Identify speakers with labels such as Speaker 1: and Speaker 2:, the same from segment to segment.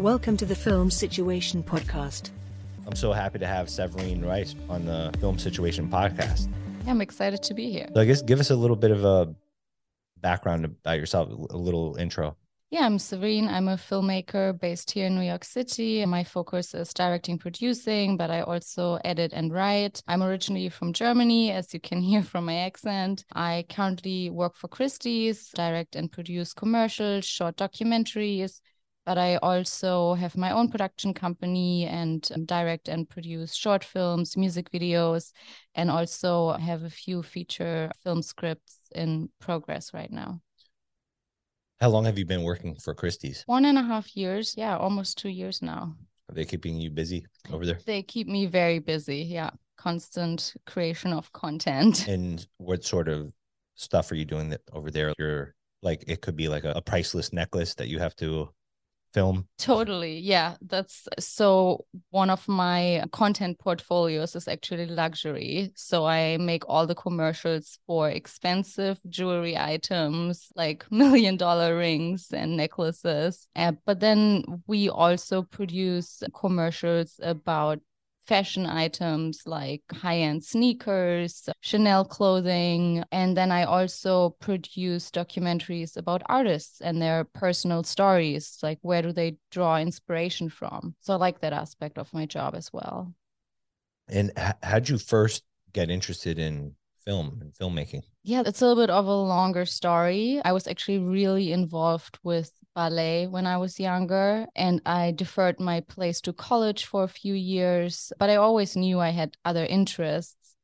Speaker 1: Welcome to the Film Situation Podcast.
Speaker 2: I'm so happy to have Severine Rice on the Film Situation podcast.
Speaker 3: Yeah, I'm excited to be here.
Speaker 2: So I guess give us a little bit of a background about yourself, a little intro.
Speaker 3: Yeah, I'm Severine. I'm a filmmaker based here in New York City. My focus is directing, producing, but I also edit and write. I'm originally from Germany, as you can hear from my accent. I currently work for Christie's, direct and produce commercials, short documentaries, but I also have my own production company and um, direct and produce short films, music videos, and also have a few feature film scripts in progress right now.
Speaker 2: How long have you been working for Christie's?
Speaker 3: One and a half years. Yeah, almost two years now.
Speaker 2: Are they keeping you busy over there?
Speaker 3: They keep me very busy. Yeah. Constant creation of content.
Speaker 2: And what sort of stuff are you doing that over there? You're like, it could be like a, a priceless necklace that you have to film.
Speaker 3: Totally yeah that's so one of my content portfolios is actually luxury so i make all the commercials for expensive jewelry items like million dollar rings and necklaces uh, but then we also produce commercials about fashion items like high end sneakers, Chanel clothing. And then I also produce documentaries about artists and their personal stories, like where do they draw inspiration from. So I like that aspect of my job as well.
Speaker 2: And how'd you first get interested in film and filmmaking?
Speaker 3: Yeah, it's a little bit of a longer story. I was actually really involved with ballet when I was younger, and I deferred my place to college for a few years, but I always knew I had other interests.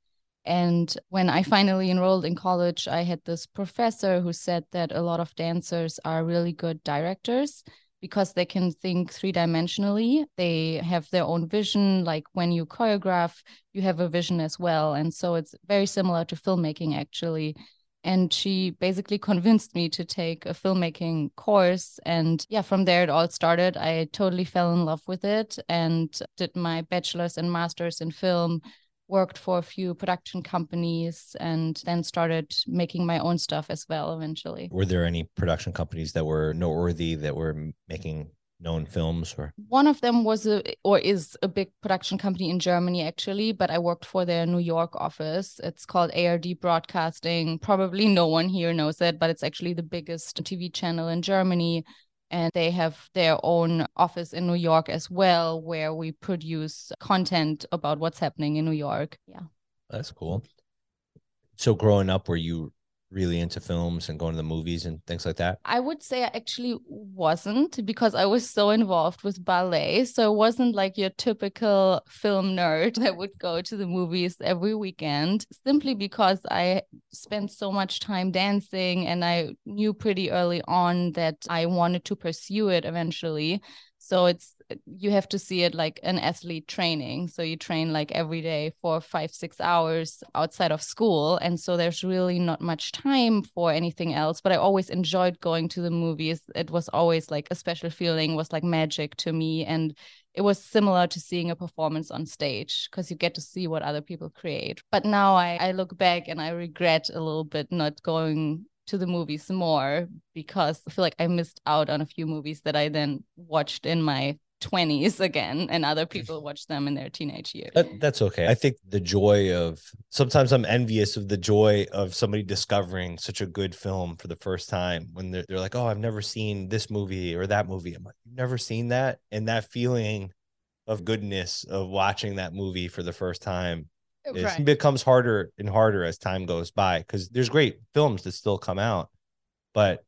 Speaker 3: And when I finally enrolled in college, I had this professor who said that a lot of dancers are really good directors because they can think three dimensionally. They have their own vision. Like when you choreograph, you have a vision as well. And so it's very similar to filmmaking, actually. And she basically convinced me to take a filmmaking course. And yeah, from there it all started. I totally fell in love with it and did my bachelor's and master's in film worked for a few production companies and then started making my own stuff as well eventually.
Speaker 2: Were there any production companies that were noteworthy that were making known films or
Speaker 3: one of them was a or is a big production company in Germany actually but I worked for their New York office it's called ARD Broadcasting probably no one here knows it but it's actually the biggest TV channel in Germany and they have their own office in New York as well, where we produce content about what's happening in New York. Yeah.
Speaker 2: That's cool. So, growing up, were you really into films and going to the movies and things like that?
Speaker 3: I would say I actually wasn't because I was so involved with ballet. So it wasn't like your typical film nerd that would go to the movies every weekend simply because I spent so much time dancing and I knew pretty early on that I wanted to pursue it eventually. So it's you have to see it like an athlete training. So you train like every day for five, six hours outside of school. And so there's really not much time for anything else. But I always enjoyed going to the movies. It was always like a special feeling, was like magic to me. And it was similar to seeing a performance on stage because you get to see what other people create. But now I, I look back and I regret a little bit not going to the movies more because I feel like I missed out on a few movies that I then watched in my 20s again and other people watch them in their teenage years.
Speaker 2: That, that's okay. I think the joy of sometimes I'm envious of the joy of somebody discovering such a good film for the first time when they're, they're like, oh, I've never seen this movie or that movie. I'm like, you've never seen that? And that feeling of goodness of watching that movie for the first time Right. It becomes harder and harder as time goes by because there's great films that still come out, but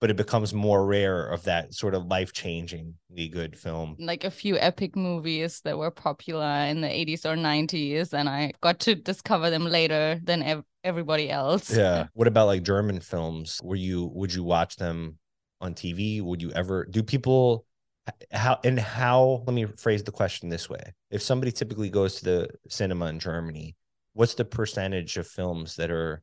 Speaker 2: but it becomes more rare of that sort of life changingly good film.
Speaker 3: Like a few epic movies that were popular in the 80s or 90s, and I got to discover them later than ev- everybody else.
Speaker 2: Yeah. What about like German films? Were you would you watch them on TV? Would you ever do people how and how let me phrase the question this way. If somebody typically goes to the cinema in germany what's the percentage of films that are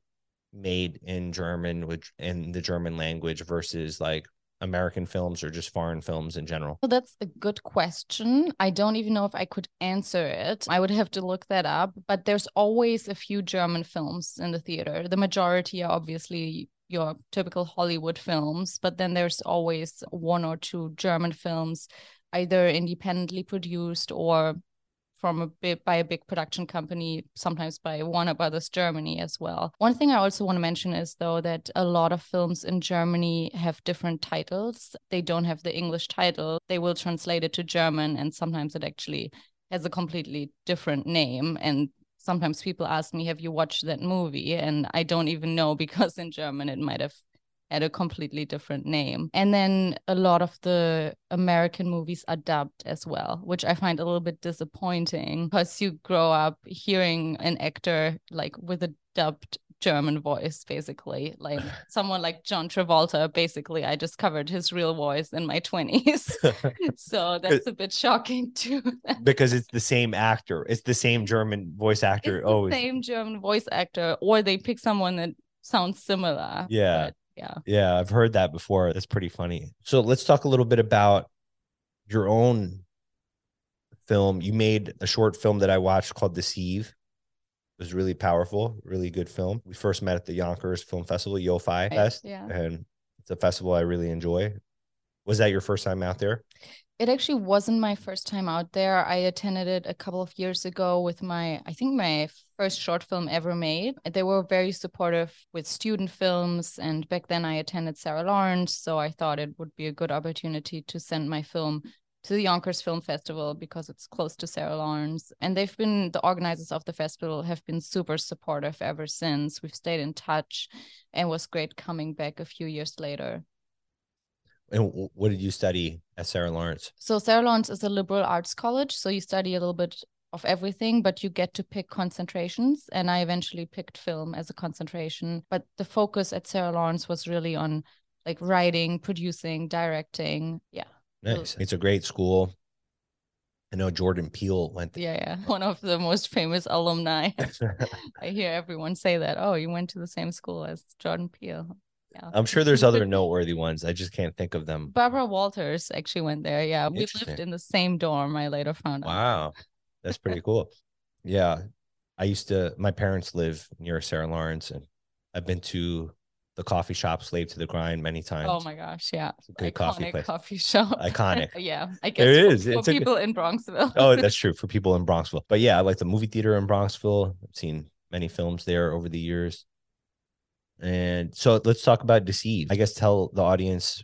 Speaker 2: made in german which in the german language versus like american films or just foreign films in general?
Speaker 3: Well, that's a good question. I don't even know if i could answer it. I would have to look that up but there's always a few german films in the theater the majority are obviously your typical Hollywood films, but then there's always one or two German films, either independently produced or from a bit by a big production company, sometimes by Warner Brothers Germany as well. One thing I also want to mention is though that a lot of films in Germany have different titles. They don't have the English title. They will translate it to German and sometimes it actually has a completely different name and sometimes people ask me have you watched that movie and I don't even know because in German it might have had a completely different name. And then a lot of the American movies are dubbed as well, which I find a little bit disappointing because you grow up hearing an actor like with a dubbed German voice, basically. Like someone like John Travolta, basically, I discovered his real voice in my 20s. so that's a bit shocking too.
Speaker 2: because it's the same actor, it's the same German voice actor.
Speaker 3: Oh, same German voice actor, or they pick someone that sounds similar.
Speaker 2: Yeah.
Speaker 3: But yeah.
Speaker 2: Yeah, I've heard that before. That's pretty funny. So let's talk a little bit about your own film. You made a short film that I watched called Deceive. It was really powerful, really good film. We first met at the Yonkers Film Festival, YoFi Fest.
Speaker 3: Yeah.
Speaker 2: And it's a festival I really enjoy. Was that your first time out there?
Speaker 3: It actually wasn't my first time out there. I attended it a couple of years ago with my, I think my first short film ever made. They were very supportive with student films. And back then I attended Sarah Lawrence. So I thought it would be a good opportunity to send my film to the Yonkers Film Festival because it's close to Sarah Lawrence. And they've been, the organizers of the festival have been super supportive ever since. We've stayed in touch and was great coming back a few years later.
Speaker 2: And what did you study at Sarah Lawrence?
Speaker 3: So Sarah Lawrence is a liberal arts college, so you study a little bit of everything, but you get to pick concentrations. And I eventually picked film as a concentration. But the focus at Sarah Lawrence was really on like writing, producing, directing. Yeah.
Speaker 2: Nice. It's a great school. I know Jordan Peele went
Speaker 3: there. Yeah, yeah. One of the most famous alumni. I hear everyone say that. Oh, you went to the same school as Jordan Peele.
Speaker 2: Yeah. I'm sure there's other noteworthy ones. I just can't think of them.
Speaker 3: Barbara Walters actually went there. Yeah. We lived in the same dorm, I later found
Speaker 2: out. Wow. That's pretty cool. Yeah. I used to, my parents live near Sarah Lawrence, and I've been to the coffee shop Slave to the Grind many times.
Speaker 3: Oh my gosh, yeah.
Speaker 2: Good Iconic coffee place.
Speaker 3: coffee shop.
Speaker 2: Iconic.
Speaker 3: yeah. I guess it is. For, for people good... in Bronxville.
Speaker 2: oh, that's true. For people in Bronxville. But yeah, I like the movie theater in Bronxville. I've seen many films there over the years. And so let's talk about Deceive. I guess tell the audience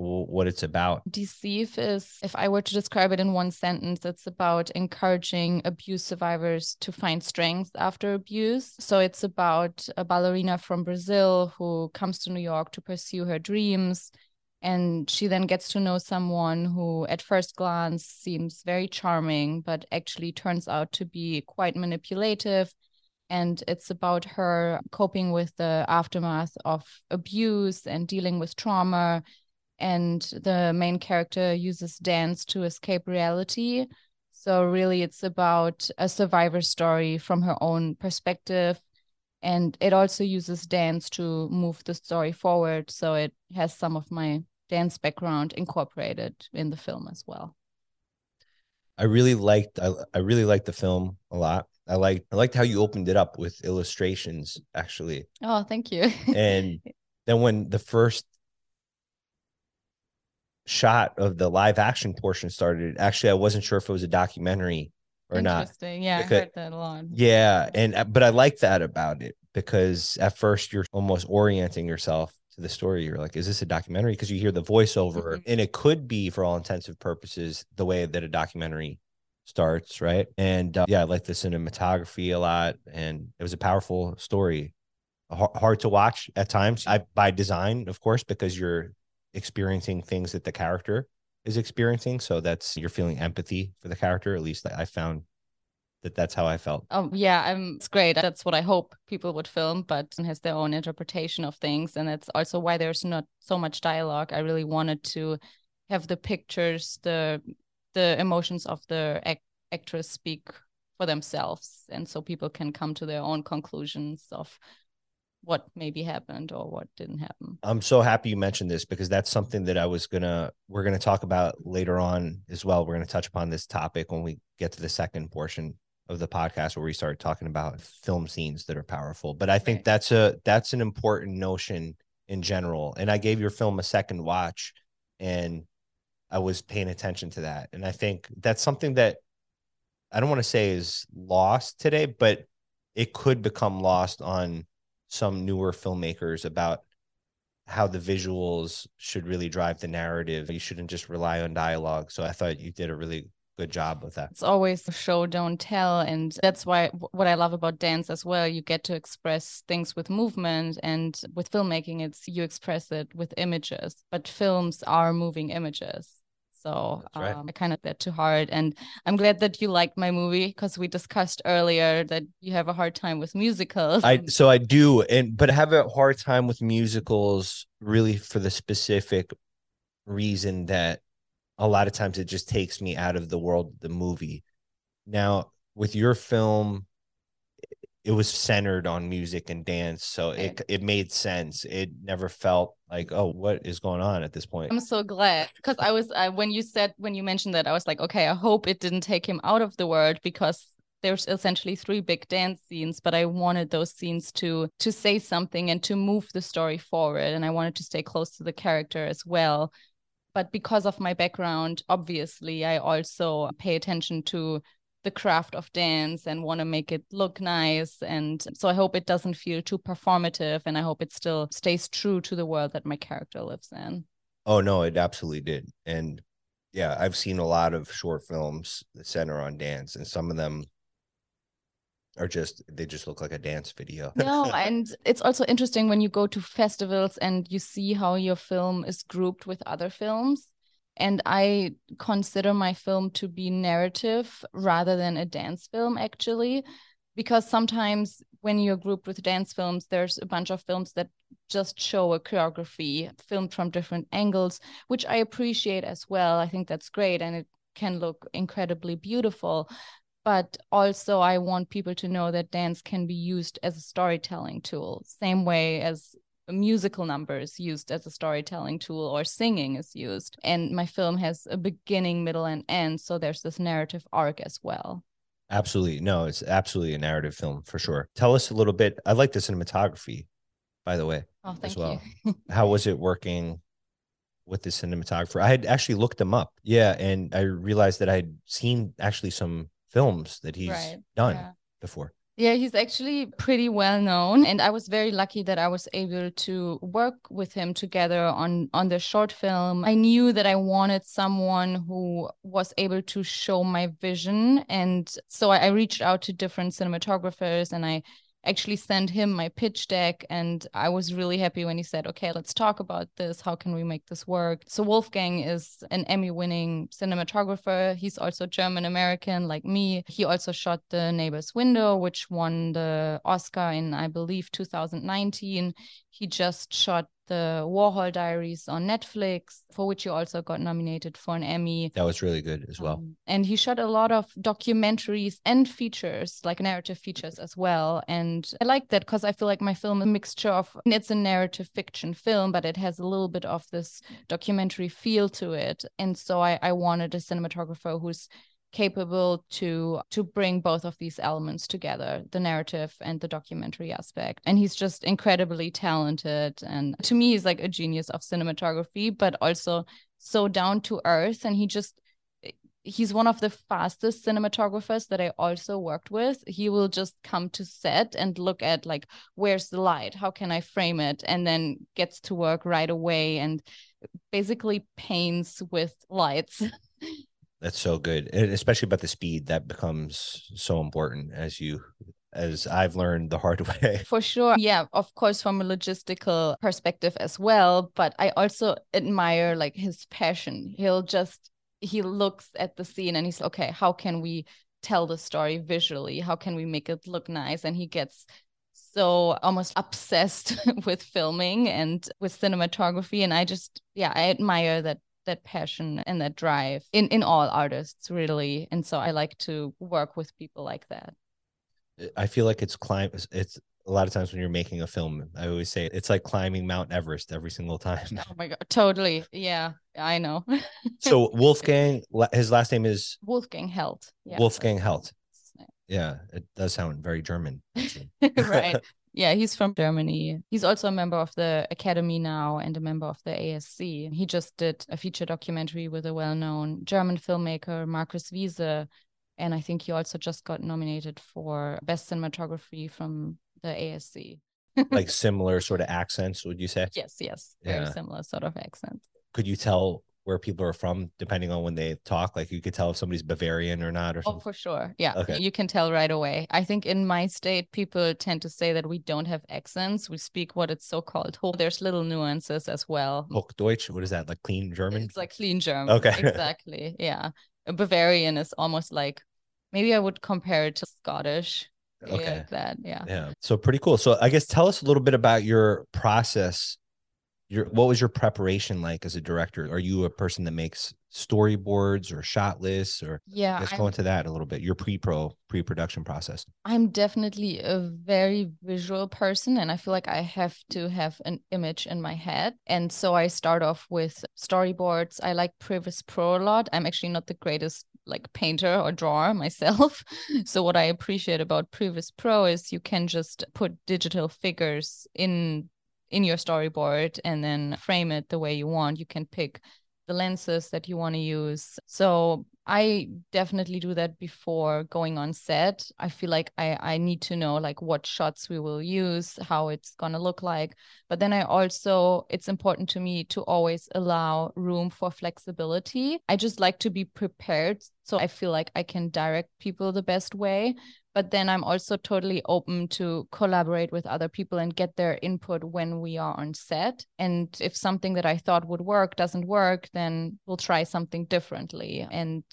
Speaker 2: what it's about.
Speaker 3: Deceive is, if I were to describe it in one sentence, it's about encouraging abuse survivors to find strength after abuse. So it's about a ballerina from Brazil who comes to New York to pursue her dreams. And she then gets to know someone who, at first glance, seems very charming, but actually turns out to be quite manipulative and it's about her coping with the aftermath of abuse and dealing with trauma and the main character uses dance to escape reality. So really it's about a survivor story from her own perspective. And it also uses dance to move the story forward. So it has some of my dance background incorporated in the film as well.
Speaker 2: I really liked i, I really liked the film a lot. I liked I liked how you opened it up with illustrations actually.
Speaker 3: Oh, thank you.
Speaker 2: and then when the first shot of the live action portion started, actually I wasn't sure if it was a documentary or not.
Speaker 3: Yeah, because, I heard that a lot.
Speaker 2: Yeah, and uh, but I like that about it because at first you're almost orienting yourself to the story. You're like, is this a documentary? Because you hear the voiceover, mm-hmm. and it could be, for all intensive purposes, the way that a documentary starts, right? And uh, yeah, I like the cinematography a lot, and it was a powerful story. H- hard to watch at times, I by design, of course, because you're experiencing things that the character is experiencing. So that's you're feeling empathy for the character. At least I found that that's how I felt.
Speaker 3: Um, yeah, um, it's great. That's what I hope people would film, but has their own interpretation of things, and that's also why there's not so much dialogue. I really wanted to have the pictures, the the emotions of the act- actress speak for themselves and so people can come to their own conclusions of what maybe happened or what didn't happen.
Speaker 2: I'm so happy you mentioned this because that's something that I was gonna we're gonna talk about later on as well. We're gonna touch upon this topic when we get to the second portion of the podcast where we start talking about film scenes that are powerful. But I think right. that's a that's an important notion in general. And I gave your film a second watch and I was paying attention to that. And I think that's something that I don't want to say is lost today, but it could become lost on some newer filmmakers about how the visuals should really drive the narrative. You shouldn't just rely on dialogue. So I thought you did a really good job with that.
Speaker 3: It's always show, don't tell. And that's why what I love about dance as well, you get to express things with movement. And with filmmaking, it's you express it with images, but films are moving images. So right. um, I kind of that too hard. And I'm glad that you liked my movie because we discussed earlier that you have a hard time with musicals.
Speaker 2: I so I do, and but I have a hard time with musicals really for the specific reason that a lot of times it just takes me out of the world of the movie. Now, with your film, it was centered on music and dance so it it made sense. It never felt like oh what is going on at this point?
Speaker 3: I'm so glad because i was when you said when you mentioned that i was like okay i hope it didn't take him out of the world because there's essentially three big dance scenes but i wanted those scenes to to say something and to move the story forward and i wanted to stay close to the character as well. But because of my background obviously i also pay attention to the craft of dance and want to make it look nice. And so I hope it doesn't feel too performative and I hope it still stays true to the world that my character lives in.
Speaker 2: Oh, no, it absolutely did. And yeah, I've seen a lot of short films that center on dance, and some of them are just they just look like a dance video.
Speaker 3: no, and it's also interesting when you go to festivals and you see how your film is grouped with other films and I consider my film to be narrative rather than a dance film, actually, because sometimes when you're grouped with dance films, there's a bunch of films that just show a choreography filmed from different angles, which I appreciate as well. I think that's great and it can look incredibly beautiful. But also, I want people to know that dance can be used as a storytelling tool, same way as musical numbers used as a storytelling tool or singing is used. And my film has a beginning, middle, and end. So there's this narrative arc as well.
Speaker 2: Absolutely. No, it's absolutely a narrative film for sure. Tell us a little bit. I like the cinematography, by the way.
Speaker 3: Oh, thank
Speaker 2: as well.
Speaker 3: you.
Speaker 2: How was it working with the cinematographer? I had actually looked them up. Yeah. And I realized that I'd seen actually some films that he's right. done yeah. before.
Speaker 3: Yeah, he's actually pretty well known and I was very lucky that I was able to work with him together on on the short film. I knew that I wanted someone who was able to show my vision and so I, I reached out to different cinematographers and I actually sent him my pitch deck and I was really happy when he said, "Okay, let's talk about this. How can we make this work?" So Wolfgang is an Emmy-winning cinematographer. He's also German American like me. He also shot The Neighbor's Window, which won the Oscar in I believe 2019. He just shot the Warhol Diaries on Netflix, for which he also got nominated for an Emmy.
Speaker 2: That was really good as well.
Speaker 3: Um, and he shot a lot of documentaries and features, like narrative features as well. And I like that because I feel like my film is a mixture of it's a narrative fiction film, but it has a little bit of this documentary feel to it. And so I, I wanted a cinematographer who's capable to to bring both of these elements together the narrative and the documentary aspect and he's just incredibly talented and to me he's like a genius of cinematography but also so down to earth and he just he's one of the fastest cinematographers that I also worked with. He will just come to set and look at like where's the light? How can I frame it? And then gets to work right away and basically paints with lights.
Speaker 2: That's so good, and especially about the speed that becomes so important as you as I've learned the hard way.
Speaker 3: For sure. Yeah, of course from a logistical perspective as well, but I also admire like his passion. He'll just he looks at the scene and he's okay, how can we tell the story visually? How can we make it look nice? And he gets so almost obsessed with filming and with cinematography and I just yeah, I admire that that passion and that drive in in all artists really. And so i like to work with people like that.
Speaker 2: I feel like it's climb it's a lot of times when you're making a film i always say it's like climbing mount everest every single time.
Speaker 3: Oh my god totally. Yeah i know.
Speaker 2: So wolfgang his last name is
Speaker 3: wolfgang held
Speaker 2: yeah. wolfgang held yeah it does sound very german
Speaker 3: right Yeah, he's from Germany. He's also a member of the Academy now and a member of the ASC. He just did a feature documentary with a well known German filmmaker, Markus Wiese. And I think he also just got nominated for Best Cinematography from the ASC.
Speaker 2: like similar sort of accents, would you say?
Speaker 3: Yes, yes. Very similar sort of accent.
Speaker 2: Could you tell where people are from depending on when they talk? Like you could tell if somebody's Bavarian or not or
Speaker 3: Oh, for sure. Yeah.
Speaker 2: Okay.
Speaker 3: You can tell right away. I think in my state, people tend to say that we don't have accents. We speak what it's so called. Oh, there's little nuances as well.
Speaker 2: Hochdeutsch, what is that? Like clean German?
Speaker 3: It's like clean German.
Speaker 2: Okay.
Speaker 3: Exactly. Yeah. A Bavarian is almost like maybe I would compare it to Scottish.
Speaker 2: Okay.
Speaker 3: Like that. Yeah.
Speaker 2: Yeah. So pretty cool. So I guess tell us a little bit about your process. Your what was your preparation like as a director? Are you a person that makes storyboards or shot lists or
Speaker 3: Yeah.
Speaker 2: let's go into that a little bit. Your pre-pro pre-production process.
Speaker 3: I'm definitely a very visual person, and I feel like I have to have an image in my head. And so I start off with storyboards. I like Previs Pro a lot. I'm actually not the greatest like painter or drawer myself. so what I appreciate about Previs Pro is you can just put digital figures in in your storyboard and then frame it the way you want. You can pick the lenses that you want to use. So I definitely do that before going on set. I feel like I, I need to know like what shots we will use, how it's gonna look like. But then I also it's important to me to always allow room for flexibility. I just like to be prepared so I feel like I can direct people the best way. But then I'm also totally open to collaborate with other people and get their input when we are on set. And if something that I thought would work doesn't work, then we'll try something differently. And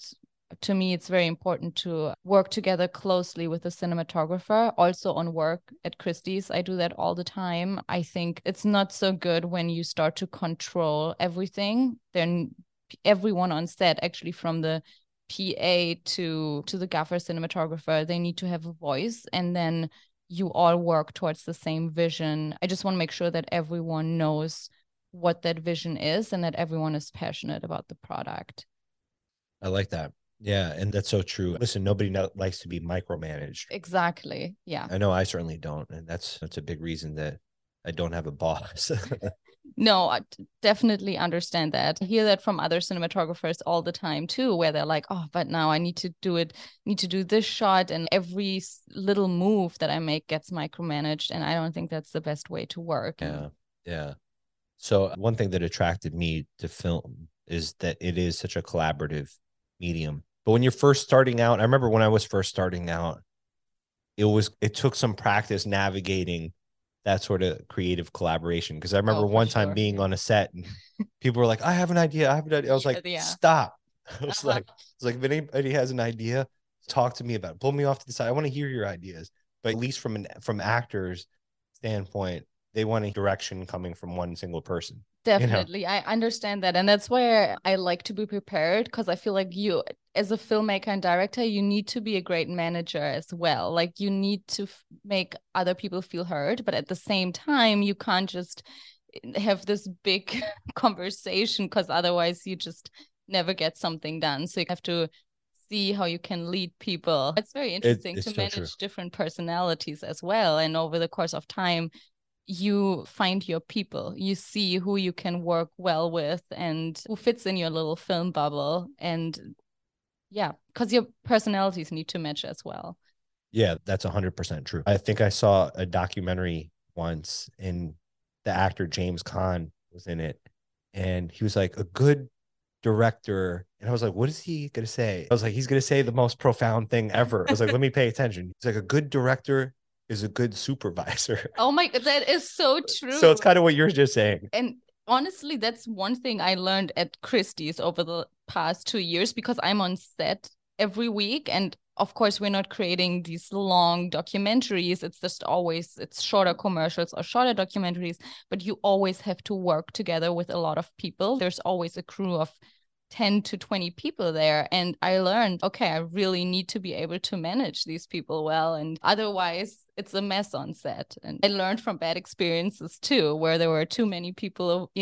Speaker 3: to me, it's very important to work together closely with the cinematographer. Also, on work at Christie's, I do that all the time. I think it's not so good when you start to control everything. Then everyone on set, actually, from the PA to to the gaffer cinematographer, they need to have a voice, and then you all work towards the same vision. I just want to make sure that everyone knows what that vision is and that everyone is passionate about the product.
Speaker 2: I like that. Yeah, and that's so true. Listen, nobody no- likes to be micromanaged.
Speaker 3: Exactly. Yeah.
Speaker 2: I know I certainly don't, and that's that's a big reason that I don't have a boss.
Speaker 3: No, I definitely understand that. I hear that from other cinematographers all the time too, where they're like, "Oh, but now I need to do it, need to do this shot, and every little move that I make gets micromanaged." And I don't think that's the best way to work.
Speaker 2: Yeah. Yeah. So uh, one thing that attracted me to film is that it is such a collaborative medium. But when you're first starting out, I remember when I was first starting out, it was it took some practice navigating that sort of creative collaboration. Because I remember
Speaker 3: Oh,
Speaker 2: one time
Speaker 3: sure.
Speaker 2: being on a set and people were like, I have an idea. I have an idea. I was like,
Speaker 3: yeah.
Speaker 2: stop. I was
Speaker 3: Uh-huh.
Speaker 2: like, I was like, if anybody has an idea, talk to me about it. Pull me off to the side. I want to hear your ideas. But at least from an from actors standpoint, they want a direction coming from one single person.
Speaker 3: Definitely. I understand that. And that's why I like to be prepared because I feel like you, as a filmmaker and director, you need to be a great manager as well. Like you need to f- make other people feel heard, but at the same time, you can't just eh, have this big conversation because otherwise you just never get something done. So you have to see how you can lead people. It's very interesting
Speaker 2: it's
Speaker 3: to manage
Speaker 2: true.
Speaker 3: different personalities as well. And over the course of time, you find your people you see who you can work well with and who fits in your little film bubble and yeah because your personalities need to match as well
Speaker 2: Yeah, that's 100% true. I think I saw a documentary once and the actor James Caan was in it and he was like a good director and I was like what is he going to say? I was like he's going to say the most profound thing ever. I was like let me pay attention. He's like a good director is a good supervisor.
Speaker 3: oh my god that is so true
Speaker 2: so it's kind of what you're just saying.
Speaker 3: and honestly that's one thing i learned at christie's over the past two years because i'm on set every week. And of course we're not creating these long documentaries. It's just always it's shorter commercials or shorter documentaries but you always have to work together with a lot of people. There's always a crew of 10 to 20 people there. And i learned okay i really need to be able to manage these people well. And otherwise it's a mess on set. And i learned from bad experiences too where there were too many people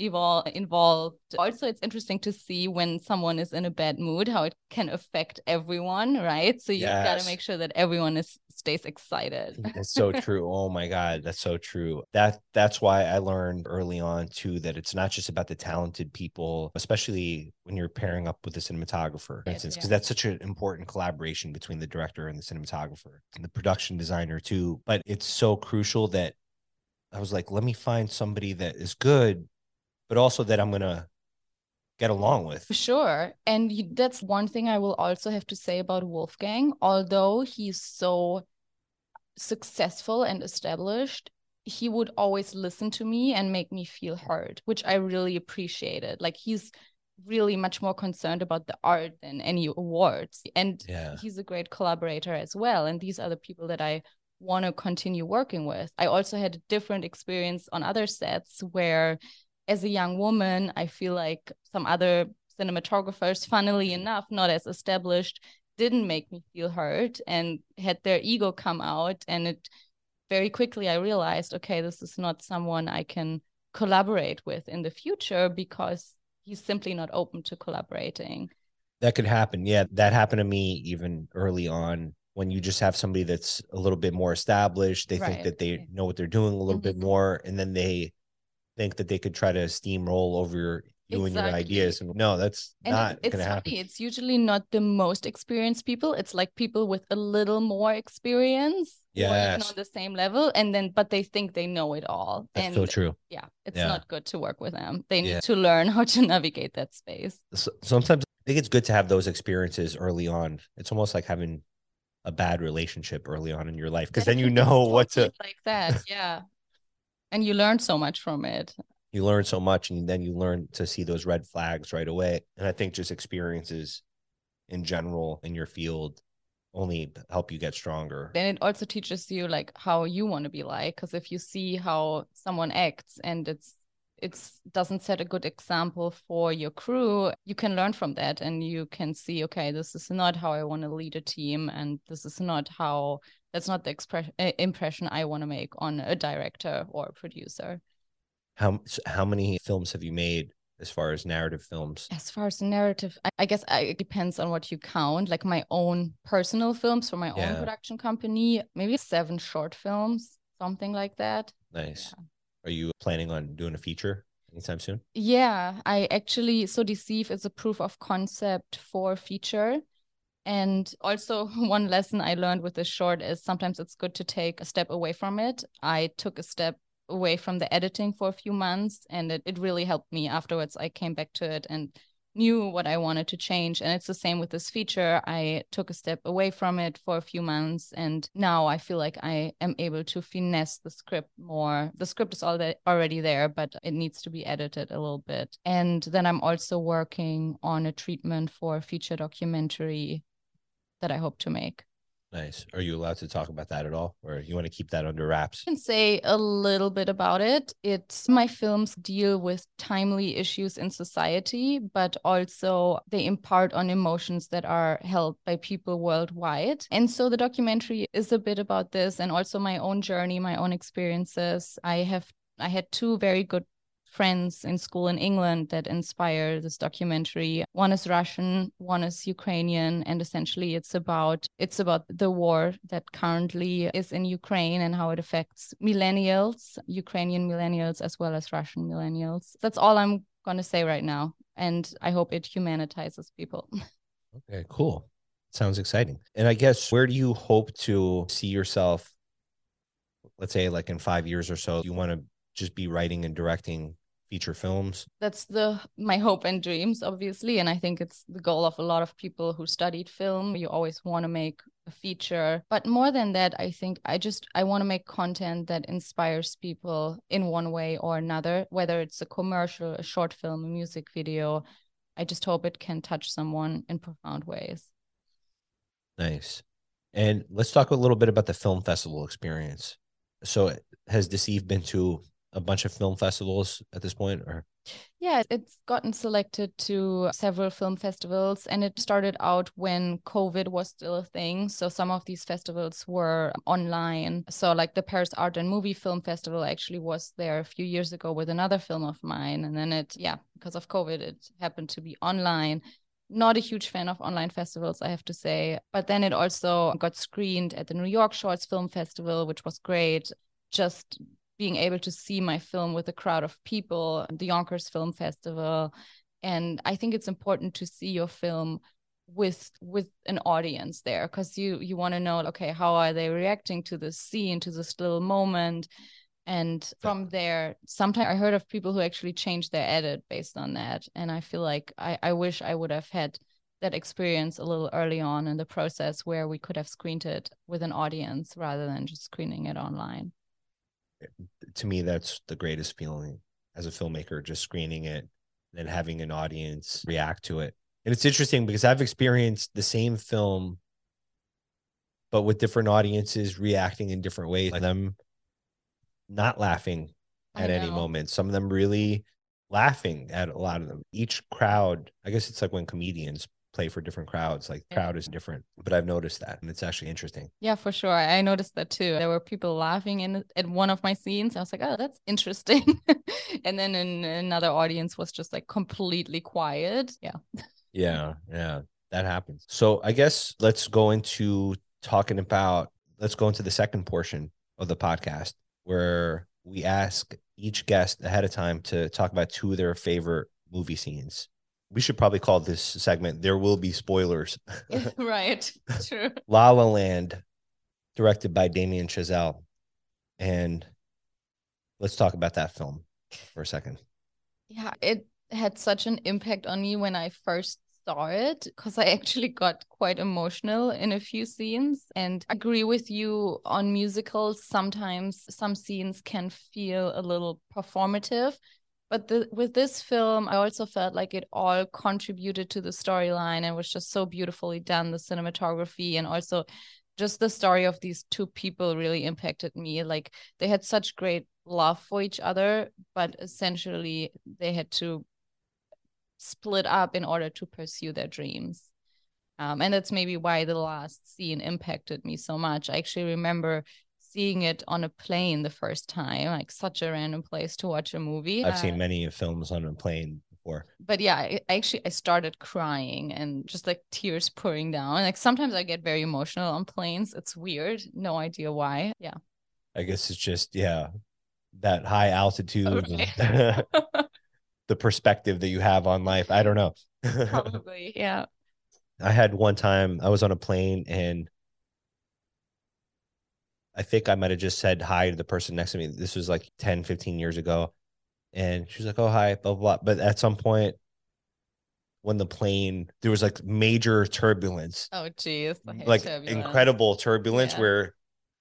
Speaker 3: ev- evol- involved also it's interesting to see when someone is in a bad mood how it can affect everyone right so you've got to make sure that everyone is stays excited.
Speaker 2: Mm, that's so true. Oh my God. That's so true. That that's why I learned early on too that it's not just about the talented people, especially when you're pairing up with a cinematographer, for
Speaker 3: Yes,
Speaker 2: instance,
Speaker 3: yeah.
Speaker 2: because that's such an important collaboration between the director and the cinematographer and the production designer too. But it's so crucial that I was like, let me find somebody that is good, but also that I'm gonna get along with.
Speaker 3: For Sure. And that's one thing I will also have to say about Wolfgang. Although he's so successful and established, he would always listen to me and make me feel heard, which I really appreciated. Like he's really much more concerned about the art than any awards. And
Speaker 2: Yeah.
Speaker 3: he's a great collaborator as well. And these are the people that I want to continue working with. I also had a different experience on other sets where, as a young woman, I feel like some other cinematographers, funnily enough, not as established, didn't make me feel heard and had their ego come out. And it very quickly I realized, okay, this is not someone I can collaborate with in the future because he's simply not open to collaborating.
Speaker 2: That could happen. Yeah, that happened to me even early on when you just have somebody that's a little bit more established. They think that they know what they're doing a little bit
Speaker 3: Mhm.
Speaker 2: more, and then they think that they could try to steamroll over your you and your ideas. And no, that's
Speaker 3: And
Speaker 2: not going to
Speaker 3: funny.
Speaker 2: happen.
Speaker 3: It's usually not the most experienced people. It's like people with a little more experience
Speaker 2: Yeah.
Speaker 3: On the same level, and then but they think they know it all.
Speaker 2: That's
Speaker 3: and
Speaker 2: so true.
Speaker 3: yeah, it's
Speaker 2: Yeah.
Speaker 3: not good to work with them. They need
Speaker 2: Yeah.
Speaker 3: to learn how to navigate that space.
Speaker 2: S- Sometimes I think it's good to have those experiences early on. It's almost like having a bad relationship early on in your life because then you know what to.
Speaker 3: like that. Yeah, and you learn so much from it.
Speaker 2: You learn so much, and then you learn to see those red flags right away. And I think just experiences in general in your field only help you get stronger.
Speaker 3: then it also teaches you like how you want to be like because if you see how someone acts and it's it's doesn't set a good example for your crew you can learn from that and you can see okay this is not how i want to lead a team and this is not how that's not the express uh, impression i want to make on a director or a producer
Speaker 2: How how many films have you made as far as narrative films?
Speaker 3: as far as narrative i, guess I, it depends on what you count like my own personal films for my
Speaker 2: Yeah.
Speaker 3: own production company maybe seven short films something like that
Speaker 2: Nice. Are you planning on doing a feature anytime soon?
Speaker 3: Yeah, I actually so Deceive is a proof of concept for feature. And also one lesson I learned with this short is sometimes it's good to take a step away from it. I took a step away from the editing for a few months and it, it really helped me afterwards. I came back to it and knew what I wanted to change. And it's the same with this feature. I took a step away from it for a few months and now I feel like I am able to finesse the script more. The script is already there, but it needs to be edited a little bit. And then I'm also working on a treatment for a feature documentary that I hope to make.
Speaker 2: Nice. Are you allowed to talk about that at all, or you want to keep that under wraps?
Speaker 3: I can say a little bit about it. It's my films deal with timely issues in society, but also they impart on emotions that are held by people worldwide. And so the documentary is a bit about this and also my own journey, my own experiences. I have I had two very good friends in school in England that inspire this documentary. One is Russian, one is Ukrainian, and essentially it's about it's about the war that currently is in Ukraine and how it affects millennials, Ukrainian millennials as well as Russian millennials. That's all I'm going to say right now, and I hope it humanitizes people.
Speaker 2: Okay, cool. Sounds exciting. And I guess where do you hope to see yourself? Let's say, like in five years or so, you want to just be writing and directing feature films.
Speaker 3: that's the my hope and dreams obviously and i think it's the goal of a lot of people who studied film you always want to make a feature but more than that i think i just i want to make content that inspires people in one way or another whether it's a commercial a short film a music video i just hope it can touch someone in profound ways
Speaker 2: Nice. And let's talk a little bit about the film festival experience. So, has Deceive been to a bunch of film festivals at this point, or
Speaker 3: Yeah, it's gotten selected to several film festivals, and it started out when COVID was still a thing. So some of these festivals were online. So, like the Paris Art and Movie Film Festival actually was there a few years ago with another film of mine. And then it, yeah, because of COVID, it happened to be online. not a huge fan of online festivals, I have to say. But then it also got screened at the New York Shorts Film Festival, which was great. Just being able to see my film with a crowd of people, the Yonkers Film Festival. And I think it's important to see your film with with an audience there because you you want to know okay how are they reacting to this scene to this little moment? And from there sometimes i heard of people who actually changed their edit based on that. And i feel like i, I wish i would have had that experience a little early on in the process where we could have screened it with an audience rather than just screening it online
Speaker 2: to me that's the greatest feeling as a filmmaker just screening it and having an audience react to it and it's interesting because i've experienced the same film but with different audiences reacting in different ways like them not laughing at any moment. Some of them really laughing at a lot of them. Each crowd, I guess it's like when comedians play for different crowds, like yeah. crowd is different. But I've noticed that and it's actually interesting.
Speaker 3: Yeah, for sure. I noticed that too. There were people laughing in at one of my scenes. I was like, oh, that's interesting. and then in another audience was just like completely quiet. Yeah.
Speaker 2: yeah, yeah. That happens. So I guess let's go into talking about let's go into the second portion of the podcast where we ask each guest ahead of time to talk about two of their favorite movie scenes. We should probably call this segment There Will Be Spoilers.
Speaker 3: right. True.
Speaker 2: La La Land, directed by Damien Chazelle. And let's talk about that film for a second.
Speaker 3: Yeah, it had such an impact on me when I first saw it because I actually got quite emotional in a few scenes and agree with you on musicals. Sometimes some scenes can feel a little performative. But the, with this film, I also felt like it all contributed to the storyline and was just so beautifully done. The cinematography and also just the story of these two people really impacted me. Like they had such great love for each other, but essentially they had to split up in order to pursue their dreams. Um, and that's maybe why the last scene impacted me so much. I actually remember seeing it on a plane the first time, like such a random place to watch a movie.
Speaker 2: I've uh, seen many films on a plane before.
Speaker 3: But yeah, I, actually I started crying and just like tears pouring down. Like sometimes I get very emotional on planes. It's weird. No idea why. Yeah.
Speaker 2: I guess it's just yeah, that high altitude. Okay. the perspective that you have on life. I don't know.
Speaker 3: Probably, yeah.
Speaker 2: I had one time I was on a plane and I think I might have just said hi to the person next to me. This was like 10, 15 years ago. And she was like, Oh, hi, blah, blah, blah. But at some point, when the plane, there was like major turbulence.
Speaker 3: Oh, geez.
Speaker 2: Like turbulence. incredible turbulence yeah. where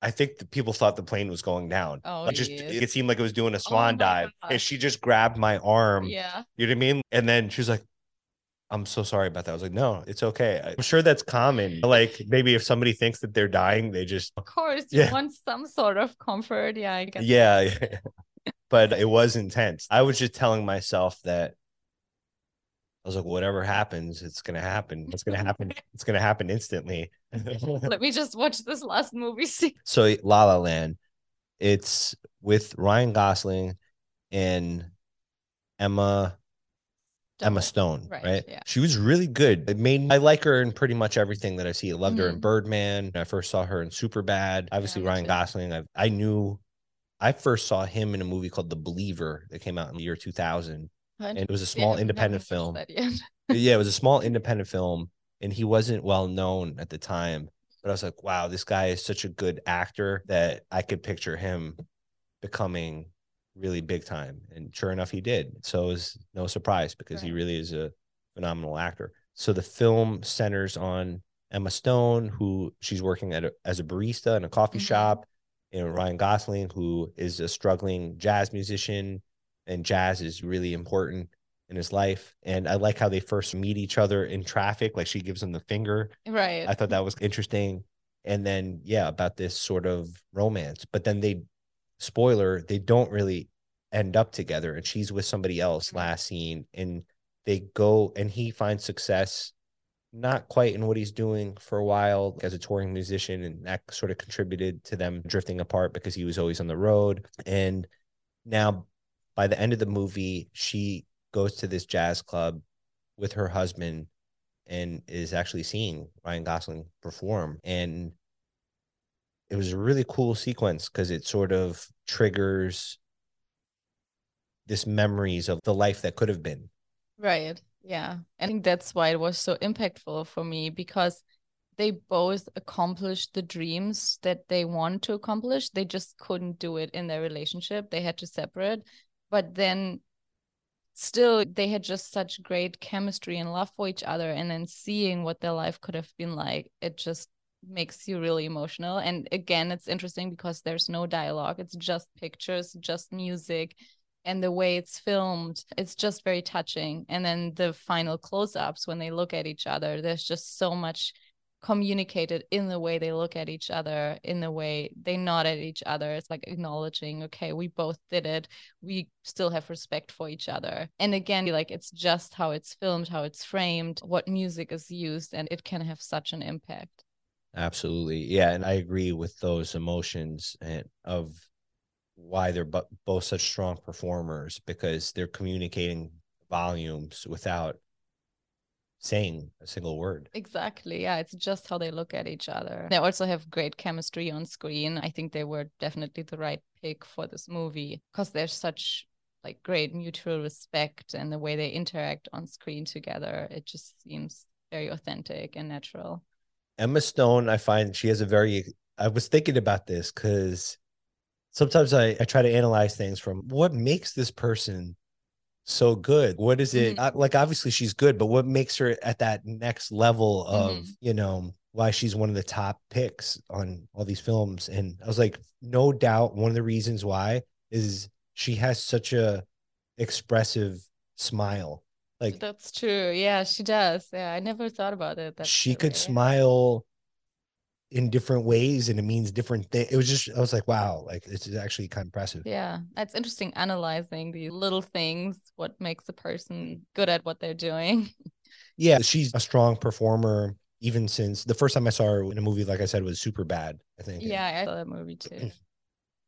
Speaker 2: I think the people thought the plane was going down.
Speaker 3: Oh,
Speaker 2: just it seemed like it was doing a oh swan oh dive, gosh. and she just grabbed my arm.
Speaker 3: Yeah,
Speaker 2: you know what I mean. And then she was like, "I'm so sorry about that." I was like, "No, it's okay." I'm sure that's common. Like maybe if somebody thinks that they're dying, they just
Speaker 3: of course you yeah. want some sort of comfort. Yeah, I
Speaker 2: guess. Yeah, yeah. but it was intense. I was just telling myself that I was like, whatever happens, it's gonna happen. It's gonna happen. it's gonna happen instantly.
Speaker 3: Let me just watch this last movie scene.
Speaker 2: So La La Land, it's with Ryan Gosling and Emma. Emma Stone, right? right?
Speaker 3: Yeah.
Speaker 2: She was really good. It made I like her in pretty much everything that I see. I loved mm-hmm. her in mm-hmm. Birdman. I first saw her in Superbad. Obviously, yeah, Ryan too. Gosling. I I knew I first saw him in a movie called The Believer that came out in the year 2000 and it was a small yeah, independent film. yeah, it was a small independent film, and he wasn't well known at the time. But I was like, wow, this guy is such a good actor that I could picture him becoming really big time. And sure enough, he did. So it was no surprise because right. he really is a phenomenal actor. So the film centers on Emma Stone, who she's working at a, as a barista in a coffee mm-hmm. shop, and Ryan Gosling, who is a struggling jazz musician and jazz is really important in his life. And I like how they first meet each other in traffic. Like she gives him the finger.
Speaker 3: Right.
Speaker 2: I thought that was interesting. And then, yeah, about this sort of romance. But then they, spoiler, they don't really end up together. And she's with somebody else last scene. And they go and he finds success not quite in what he's doing for a while as a touring musician. And that sort of contributed to them drifting apart because he was always on the road. And now by the end of the movie, she goes to this jazz club with her husband and is actually seeing Ryan Gosling perform. And it was a really cool sequence because it sort of triggers this memories of the life that could have been.
Speaker 3: Right. Yeah. I think that's why it was so impactful for me because they both accomplished the dreams that they want to accomplish. They just couldn't do it in their relationship. They had to separate. But then still they had just such great chemistry and love for each other and then seeing what their life could have been like it just makes you really emotional. And again it's interesting because there's no dialogue. It's just pictures just music and the way it's filmed it's just very touching. And then the final close-ups when they look at each other there's just so much communicated in the way they look at each other in the way they nod at each other. It's like acknowledging okay we both did it. We still have respect for each other. And again like it's just how it's filmed how it's framed what music is used and it can have such an impact
Speaker 2: absolutely yeah and i agree with those emotions and of why they're both such strong performers because they're communicating volumes without saying a single word.
Speaker 3: Exactly. Yeah, it's just how they look at each other. They also have great chemistry on screen. I think they were definitely the right pick for this movie because there's such like great mutual respect and the way they interact on screen together. It just seems very authentic and natural.
Speaker 2: Emma Stone, I find she has a very I was thinking about this because sometimes I, I try to analyze things from what makes this person so good? What is it
Speaker 3: Mhm.
Speaker 2: uh, like? Obviously, she's good, but what makes her at that next level of
Speaker 3: Mhm.
Speaker 2: you know why she's one of the top picks on all these films? And I was like, no doubt, one of the reasons why is she has such a expressive smile. Like
Speaker 3: That's true. Yeah, she does. Yeah, I never thought about it. That's
Speaker 2: she could
Speaker 3: way.
Speaker 2: smile in different ways, and it means different things. It was just I was like, wow, like it's actually kind of impressive.
Speaker 3: Yeah, it's interesting analyzing these little things, what makes a person good at what they're doing.
Speaker 2: Yeah, she's a strong performer even since the first time I saw her in a movie, like I said, was super bad, I think.
Speaker 3: Yeah, I saw that movie too.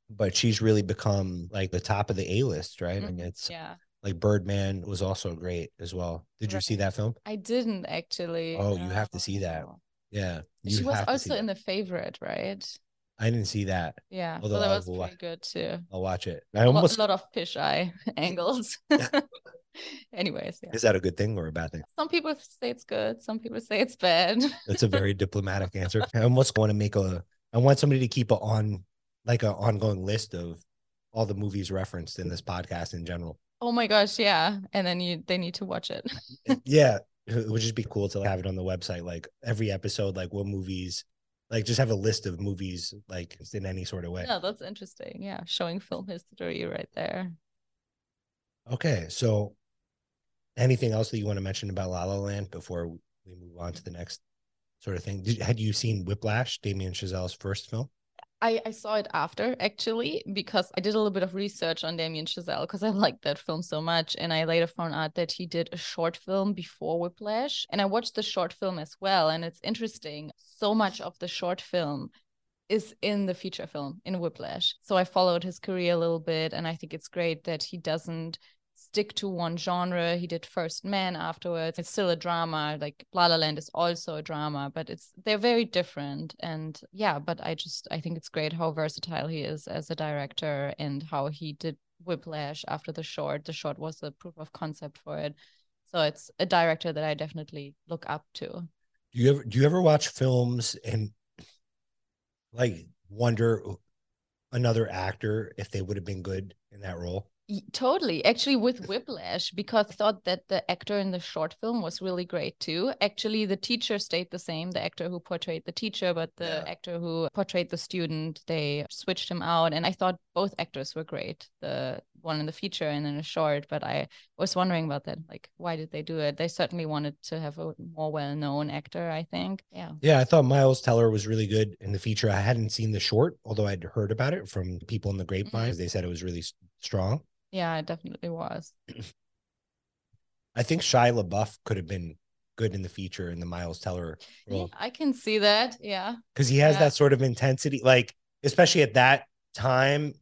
Speaker 2: But she's really become like the top of the A list, right? And
Speaker 3: Mhm.
Speaker 2: it's
Speaker 3: Yeah,
Speaker 2: like Birdman was also great as well. Did you see that film?
Speaker 3: I didn't actually.
Speaker 2: Oh, you have to see that. Yeah.
Speaker 3: She was
Speaker 2: have to see
Speaker 3: also in the favorite, right?
Speaker 2: I didn't see that.
Speaker 3: Yeah,
Speaker 2: Although
Speaker 3: that was pretty good too.
Speaker 2: I'll watch it. I almost
Speaker 3: a lot of fisheye angles. Anyways, yeah.
Speaker 2: is that a good thing or a bad thing?
Speaker 3: Some people say it's good. Some people say it's bad.
Speaker 2: That's a very diplomatic answer. I almost want to make a I want somebody to keep a on like an ongoing list of all the movies referenced in this podcast in general.
Speaker 3: Oh my gosh, yeah. And then you they need to watch it.
Speaker 2: yeah it would just be cool to have it on the website like every episode like what movies like just have a list of movies like in any sort of way
Speaker 3: Yeah, that's interesting. Yeah, showing film history right there.
Speaker 2: okay so anything else that you want to mention about la la land before we move on to the next sort of thing Did, had you seen whiplash damien chazelle's first film
Speaker 3: I, I saw it after actually because I did a little bit of research on Damien Chazelle because I liked that film so much. And I later found out that he did a short film before Whiplash. And I watched the short film as well. And it's interesting. So much of the short film is in the feature film in Whiplash. So I followed his career a little bit. And I think it's great that he doesn't stick to one genre. He did First Man afterwards. It's still a drama. Like La La Land is also a drama, but it's they're very different. And yeah, but I just I think it's great how versatile he is as a director and how he did Whiplash after the short. The short was a proof of concept for it. So it's a director that I definitely look up to.
Speaker 2: do you ever do you ever watch films and like wonder another actor if they would have been good in that role
Speaker 3: Totally. Actually, with Whiplash, because I thought that the actor in the short film was really great too. Actually, the teacher stayed the same, the actor who portrayed the teacher, but the
Speaker 2: Yeah.
Speaker 3: actor who portrayed the student, they switched him out. And I thought both actors were great, the one in the feature and in the short. But I was wondering about that. Like, why did they do it? They certainly wanted to have a more well known actor, I think. Yeah.
Speaker 2: Yeah, I thought Miles Teller was really good in the feature. I hadn't seen the short, although I'd heard about it from people in the grapevine. Mm-hmm. Because they said it was really strong.
Speaker 3: Yeah, it definitely was.
Speaker 2: I think Shia LaBeouf could have been good in the feature in the Miles Teller
Speaker 3: Yeah, I can see that. Yeah.
Speaker 2: because he has
Speaker 3: Yeah.
Speaker 2: that sort of intensity, like especially at that time,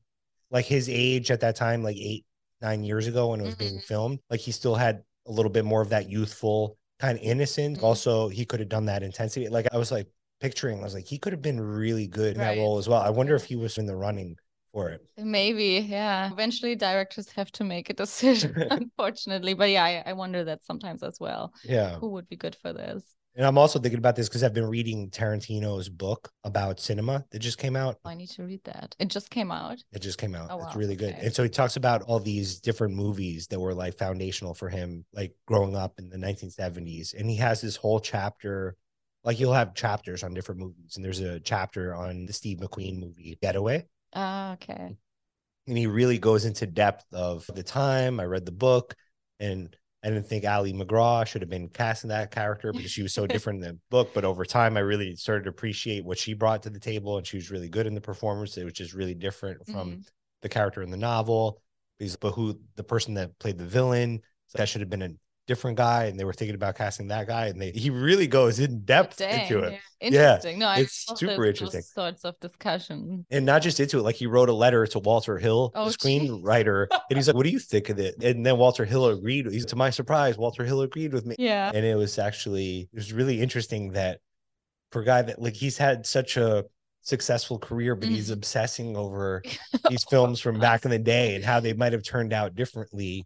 Speaker 2: like his age at that time, like eight, nine years ago when it was being
Speaker 3: Mhm.
Speaker 2: filmed, like he still had a little bit more of that youthful kind of innocent.
Speaker 3: Mhm.
Speaker 2: Also, he could have done that intensity. Like I was like picturing, I was like, he could have been really good in
Speaker 3: Right.
Speaker 2: that role as well. I wonder if he was in the running for it.
Speaker 3: Maybe, yeah. Eventually, directors have to make a decision, unfortunately. But yeah, I, I wonder that sometimes as well.
Speaker 2: Yeah.
Speaker 3: Who would be good for this?
Speaker 2: And I'm also thinking about this because I've been reading Tarantino's book about cinema that just came out.
Speaker 3: Oh, I need to read that. It just came out.
Speaker 2: It just came out.
Speaker 3: Oh, wow.
Speaker 2: It's really good.
Speaker 3: Okay.
Speaker 2: And so he talks about all these different movies that were like foundational for him, like growing up in the 1970s. And he has this whole chapter, like you'll have chapters on different movies. And there's a chapter on the Steve McQueen movie, Getaway.
Speaker 3: Ah, okay.
Speaker 2: And he really goes into depth of the time. I read the book and I didn't think Ali MacGraw should have been cast in that character because she was so different in the book. But over time, I really started to appreciate what she brought to the table. And she was really good in the performance. It was just really different from
Speaker 3: Mhm.
Speaker 2: the character in the novel. Because, but who the person that played the villain that should have been a different guy, and they were thinking about casting that guy, and they he really goes in depth into it,
Speaker 3: yeah. Interesting. no, I
Speaker 2: it's super interesting.
Speaker 3: Sorts of discussion.
Speaker 2: and not just into it. Like he wrote a letter to Walter Hill,
Speaker 3: Oh,
Speaker 2: the screenwriter, and he's like, "What do you think of it?" And then Walter Hill agreed. He's to my surprise, Walter Hill agreed with me,
Speaker 3: Yeah.
Speaker 2: and it was actually it was really interesting that for a guy that like he's had such a successful career, but he's
Speaker 3: Mhm.
Speaker 2: obsessing over these films from back in the day and how they might have turned out differently.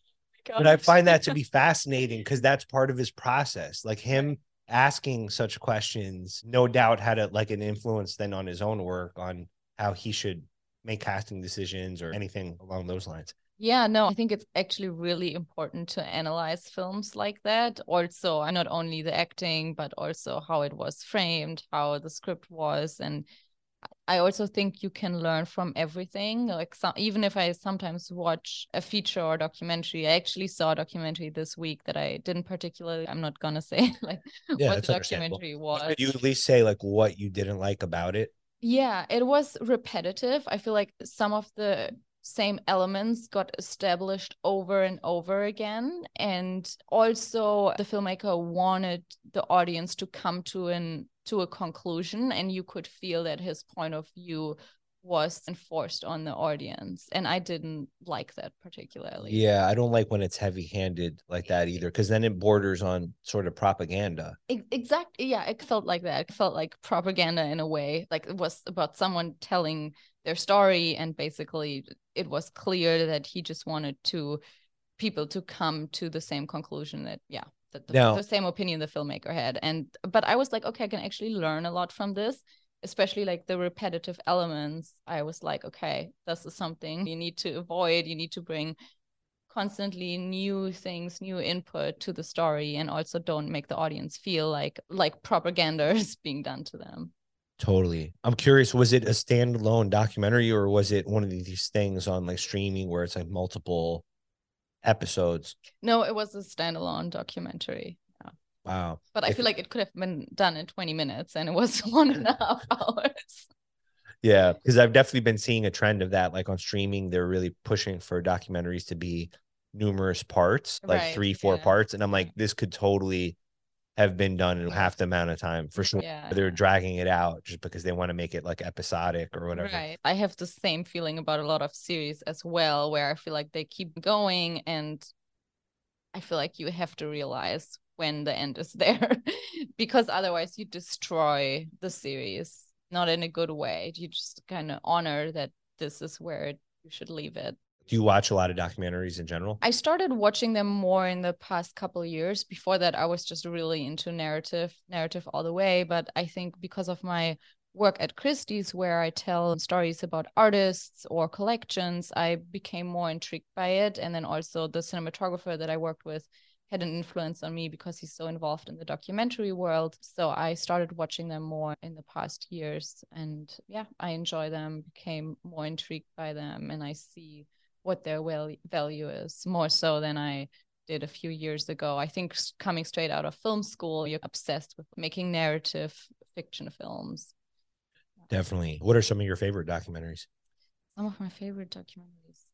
Speaker 2: But I find that to be fascinating because that's part of his process. Like him asking such questions, no doubt had a like an influence then on his own work on how he should make casting decisions or anything along those lines.
Speaker 3: Yeah, no, I think it's actually really important to analyze films like that. Also, not only the acting, but also how it was framed, how the script was. And I also think you can learn from everything. Like, some, even if I sometimes watch a feature or documentary, I actually saw a documentary this week that I didn't particularly, I'm not gonna say like
Speaker 2: Yeah,
Speaker 3: what the documentary was.
Speaker 2: Could you at least say like what you didn't like about it?
Speaker 3: Yeah, it was repetitive. I feel like some of the same elements got established over and over again. And also the filmmaker wanted the audience to come to an to a conclusion and you could feel that his point of view was enforced on the audience. And I didn't like that particularly.
Speaker 2: Yeah, I don't like when it's heavy handed like that either, because then it borders on sort of propaganda.
Speaker 3: exactly Yeah, it felt like that. It felt like propaganda in a way. Like it was about someone telling their story, and basically it was clear that he just wanted to people to come to the same conclusion that yeah, the,
Speaker 2: Now-
Speaker 3: the same opinion the filmmaker had. And but I was like, okay, I can actually learn a lot from this. Especially like the repetitive elements. I was like, okay, this is something you need to avoid. You need to bring constantly new things new input to the story and also don't make the audience feel like like propaganda is being done to them
Speaker 2: Totally. I'm curious, was it a standalone documentary or was it one of these things on like streaming where it's like multiple episodes?
Speaker 3: no it was a standalone documentary
Speaker 2: Wow.
Speaker 3: but i
Speaker 2: If-
Speaker 3: feel like it could have been done in 20 minutes and it was one and a half hours
Speaker 2: Yeah, because I've definitely been seeing a trend of that. Like on streaming, they're really pushing for documentaries to be numerous parts, like
Speaker 3: Right,
Speaker 2: three, four
Speaker 3: yeah.
Speaker 2: parts. And I'm like, this could totally have been done in half the amount of time for sure.
Speaker 3: yeah
Speaker 2: They're dragging it out just because they want to make it like episodic or whatever.
Speaker 3: Right. I have the same feeling about a lot of series as well, where I feel like they keep going and I feel like you have to realize when the end is there because otherwise you destroy the series, not in a good way. You just kind of honor that this is where you should leave it.
Speaker 2: Do you watch a lot of documentaries in general?
Speaker 3: I started watching them more in the past couple years. Before that, I was just really into narrative, narrative all the way. But I think because of my work at Christie's, where I tell stories about artists or collections, I became more intrigued by it. And then also the cinematographer that I worked with had an influence on me because he's so involved in the documentary world. So I started watching them more in the past years. And yeah, I enjoy them, became more intrigued by them, and I see what their wel- value is more so than I did a few years ago. I think coming straight out of film school, you're obsessed with making narrative fiction films.
Speaker 2: Definitely. What are some of your favorite documentaries?
Speaker 3: Some of my favorite documentaries.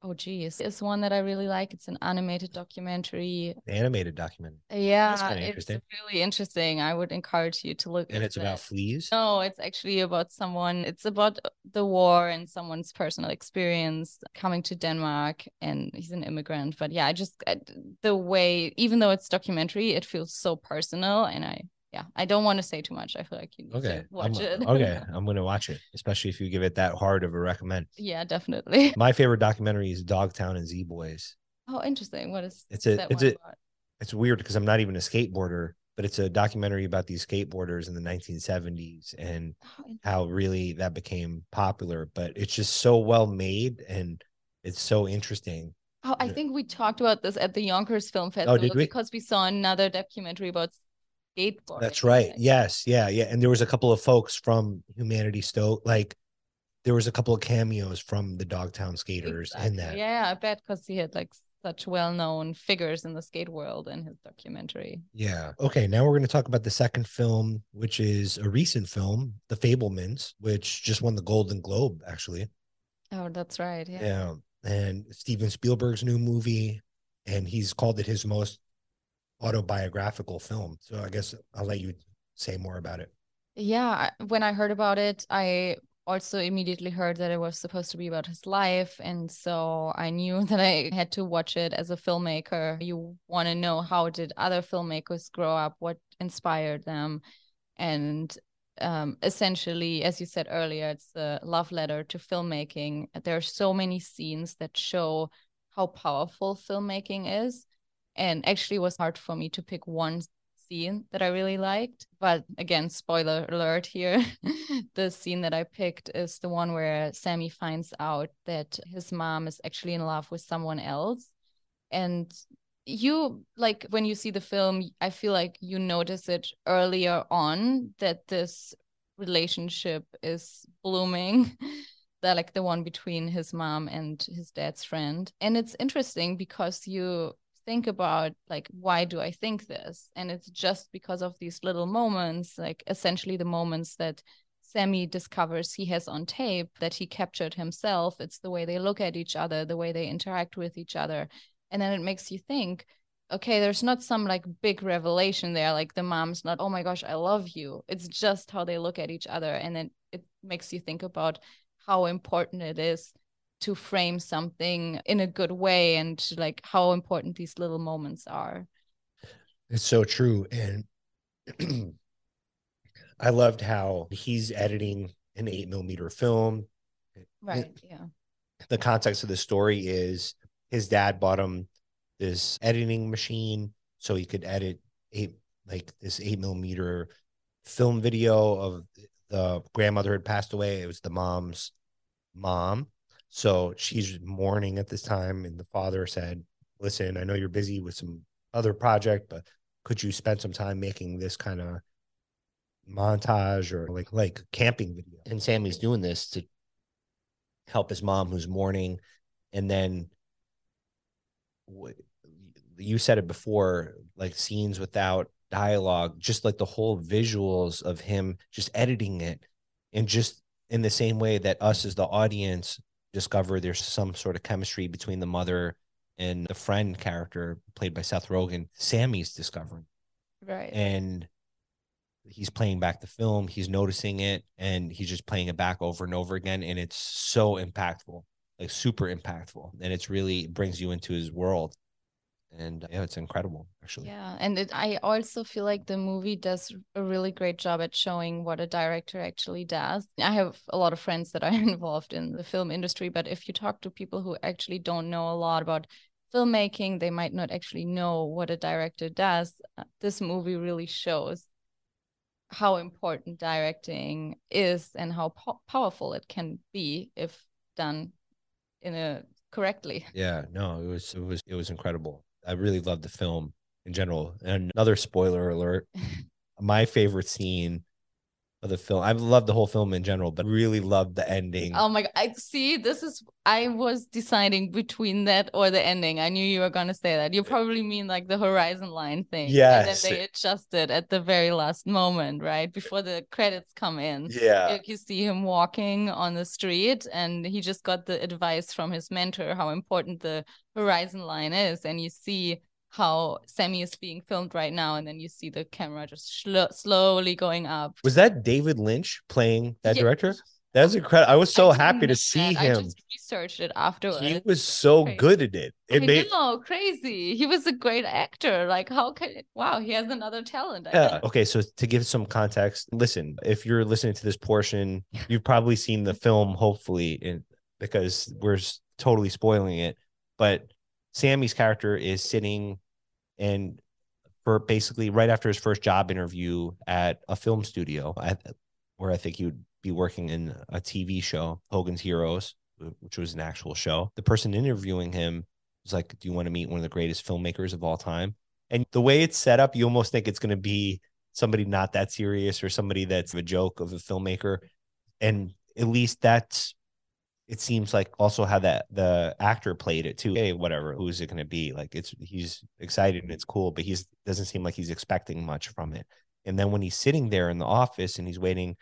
Speaker 3: Oh, geez. It's one that I really like. It's an animated documentary.
Speaker 2: Animated documentary.
Speaker 3: Yeah,
Speaker 2: kinda
Speaker 3: it's
Speaker 2: interesting.
Speaker 3: really interesting. I would encourage you to look
Speaker 2: And it's about fleas.
Speaker 3: No, it's actually about someone, it's about the war and someone's personal experience coming to Denmark and he's an immigrant. But yeah, I just, I, the way, even though it's documentary, it feels so personal. And I, yeah, I don't want to say too much. I feel like you need
Speaker 2: Okay.
Speaker 3: to watch
Speaker 2: I'm,
Speaker 3: it.
Speaker 2: okay. I'm gonna watch it, especially if you give it that hard of a recommend.
Speaker 3: yeah, definitely.
Speaker 2: My favorite documentary is Dogtown and Z Boys.
Speaker 3: Oh, interesting. What is
Speaker 2: It's a- it's a-
Speaker 3: about?
Speaker 2: It's weird because I'm not even a skateboarder, but it's a documentary about these skateboarders in the 1970s and
Speaker 3: Oh,
Speaker 2: how really that became popular. But it's just so well made and it's so interesting.
Speaker 3: Oh, I think we talked about this at the Yonkers Film oh, Festival
Speaker 2: Oh, did we?
Speaker 3: because we saw another documentary about skateboarding.
Speaker 2: That's right. Yes. Yeah. Yeah. And there was a couple of folks from Humanity Stoke, like there was a couple of cameos from the Dogtown skaters in that.
Speaker 3: Yeah, I bet because he had like such well-known figures in the skate world in his documentary.
Speaker 2: Yeah. Okay. Now we're going to talk about the second film, which is a recent film, The Fabelmans, which just won the Golden Globe, actually.
Speaker 3: Oh, that's right. Yeah.
Speaker 2: Yeah. And Steven Spielberg's new movie, and he's called it his most autobiographical film. So I guess I'll let you say more about it.
Speaker 3: Yeah, when I heard about it, I also immediately heard that it was supposed to be about his life. And so I knew that I had to watch it as a filmmaker. You want to know how did other filmmakers grow up, what inspired them. And um, essentially, as you said earlier, it's a love letter to filmmaking. There are so many scenes that show how powerful filmmaking is. And actually, it was hard for me to pick one scene that I really liked. But again, spoiler alert here. the scene that I picked is the one where Sammy finds out that his mom is actually in love with someone else. And you like when you see the film, I feel like you notice it earlier on that this relationship is blooming. that like the one between his mom and his dad's friend. And it's interesting because you think about like why do i think this? And it's just because of these little moments like essentially the moments that sammy discovers he has on tape that he captured himself. It's the way they look at each other the way they interact with each other. And then it makes you think okay there's not some like big revelation there like the mom's not oh my gosh i love you. It's just how they look at each other. And then it makes you think about how important it is to frame something in a good way and like how important these little moments are.
Speaker 2: It's so true. And I loved how he's editing an eight millimeter film.
Speaker 3: Right. Yeah.
Speaker 2: The context of the story is his dad bought him this editing machine so he could edit eight like this eight millimeter film video of the grandmother had passed away. It was the mom's mom. So she's mourning at this time. And the father said, Listen, I know you're busy with some other project, but could you spend some time making this kind of montage or like like camping video? And Sammy's doing this to help his mom who's mourning. And then you said it before, like scenes without dialogue, just like the whole visuals of him just editing it and just in the same way that us as the audience discover there's some sort of chemistry between the mother and the friend character played by Seth Rogen, Sammy's discovering.
Speaker 3: Right.
Speaker 2: And he's playing back the film, he's noticing it, and he's just playing it back over and over again. And it's so impactful, like super impactful. And it's really it brings you into his world. And yeah, it's incredible, actually.
Speaker 3: Yeah, and it, I also feel like the movie does a really great job at showing what a director actually does. I have a lot of friends that are involved in the film industry, but if you talk to people who actually don't know a lot about filmmaking, they might not actually know what a director does. Uh, This movie really shows how important directing is and how po- powerful it can be if done in a correctly.
Speaker 2: Yeah, no, it was it was it was incredible. I really love the film in general. And another spoiler alert, my favorite scene of the film. I love the whole film in general, but really loved the ending.
Speaker 3: Oh my god! I see. This is. I was deciding between that or the ending. I knew you were gonna say that. You probably mean like the horizon line thing.
Speaker 2: Yes.
Speaker 3: And then they adjusted at the very last moment, right before the credits come in.
Speaker 2: yeah.
Speaker 3: Like you see him walking on the street, and he just got the advice from his mentor how important the horizon line is, and you see how Sammy is being filmed right now, and then you see the camera just shlo- slowly going up.
Speaker 2: Was that David Lynch playing that
Speaker 3: Yeah.
Speaker 2: director? That was incredible. I was so
Speaker 3: I
Speaker 2: happy to see
Speaker 3: that. I
Speaker 2: him.
Speaker 3: just researched it afterwards.
Speaker 2: He was so
Speaker 3: Crazy.
Speaker 2: good at it. It
Speaker 3: I
Speaker 2: made
Speaker 3: know, crazy. He was a great actor. Like, how can wow, he has another talent. I
Speaker 2: Yeah. Okay. So to give some context, listen, if you're listening to this portion, you've probably seen the film, hopefully, in, because we're totally spoiling it. But Sammy's character is sitting and for basically right after his first job interview at a film studio, at, where I think he would be working in a TV show, Hogan's Heroes, which was an actual show. The person interviewing him was like, Do you want to meet one of the greatest filmmakers of all time? And the way it's set up, you almost think it's going to be somebody not that serious or somebody that's a joke of a filmmaker. And at least that's it seems like also how that the actor played it too. Hey, whatever, who's it going to be? Like it's he's excited and it's cool, but he's doesn't seem like he's expecting much from it. And then when he's sitting there in the office and he's waiting